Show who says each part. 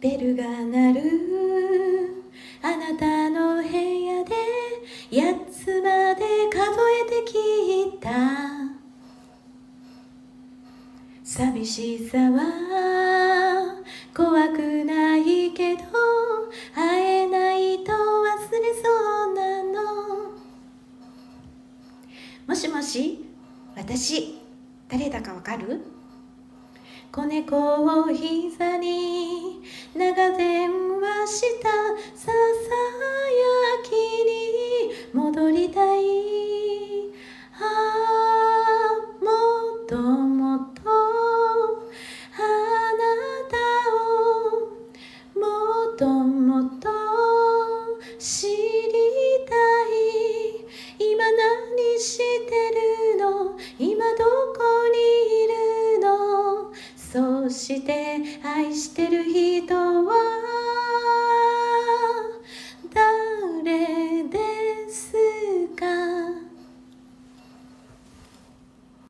Speaker 1: ベルが鳴る。あなたの部屋で8つまで数えてきた。寂しさは怖くないけど会えないと忘れそうなの。もしもし私誰だかわかる？子猫を膝にそして愛してる人を